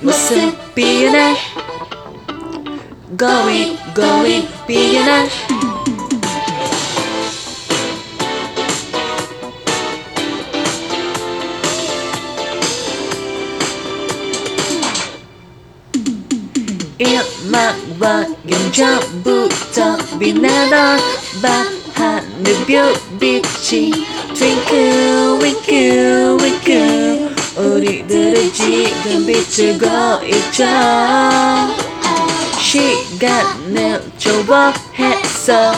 모습 비연해 Going going 비연해 일막과 영전부터 빛나던 밤하늘 별빛이 Twinkle twinkle twinkle 우리들은 지금 비추고 있죠. 시간을 좋아해서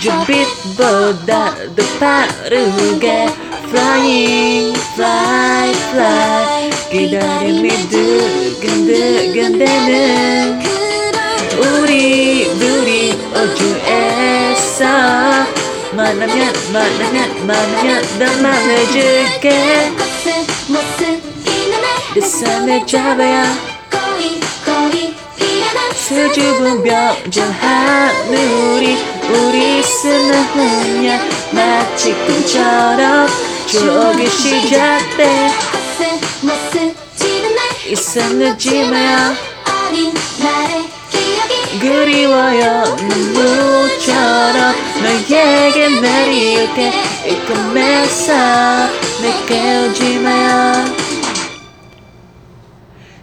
준빛보다 더 빠르게 Flying fly fly. 기다림이 두근두근대는 우리 둘이 우주에서 만나면 만나면 만나면 더 많아질게 내 손을 잡아야. 수줍은 벼져 하늘이 우리 쓰는 훈련 마치 꿈처럼 추억이 시작돼 있었는지 마요 그리워요. 눈물처럼 너에게 내리게. 이 꿈에서 내게 오지 마요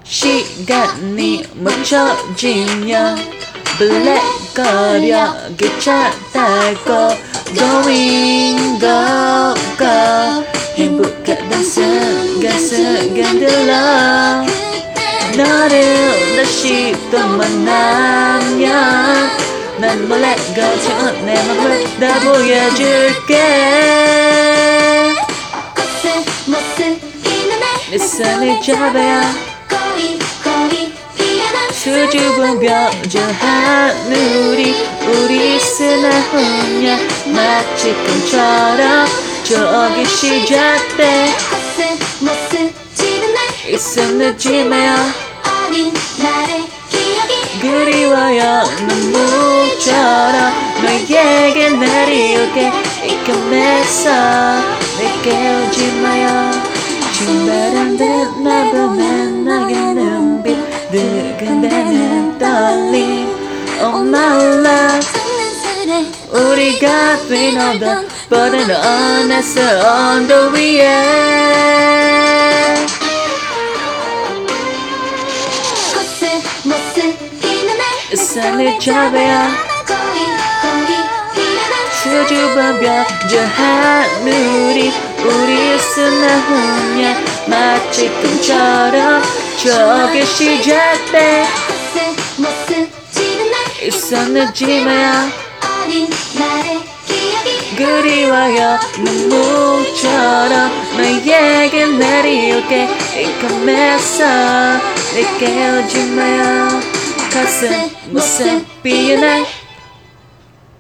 시간이 멈춰지면 블랙거려 타고 Going go. Go 행복하던 순간 순간 들러 너를 다시 또 만나면 난 몰래 거쳐온 내 맘을 다 보여줄게. 내 손을 잡아야 수줍은 벼져 하늘이 우리 쓰나 훈련 마치 꿈처럼 저기 시작돼 있었는지 마요 그리워요 이 꿈에서 내게 오지 마요. 신바람들 나보는 나의 눈빛. 두근대는 떨림. Oh my love. 우리가 뛰노던 뻗은 어느새 언덕 위에. 산을 잡아야 수줍어 벼져 하늘이 우리 쓰나 훈련 마치 꿈처럼 저기 시작돼. 있었는지 마요 그리워요. 눈물처럼 너에게 내리게. 이 꿈에서 내게 오지 마요. 가슴 모습 비연해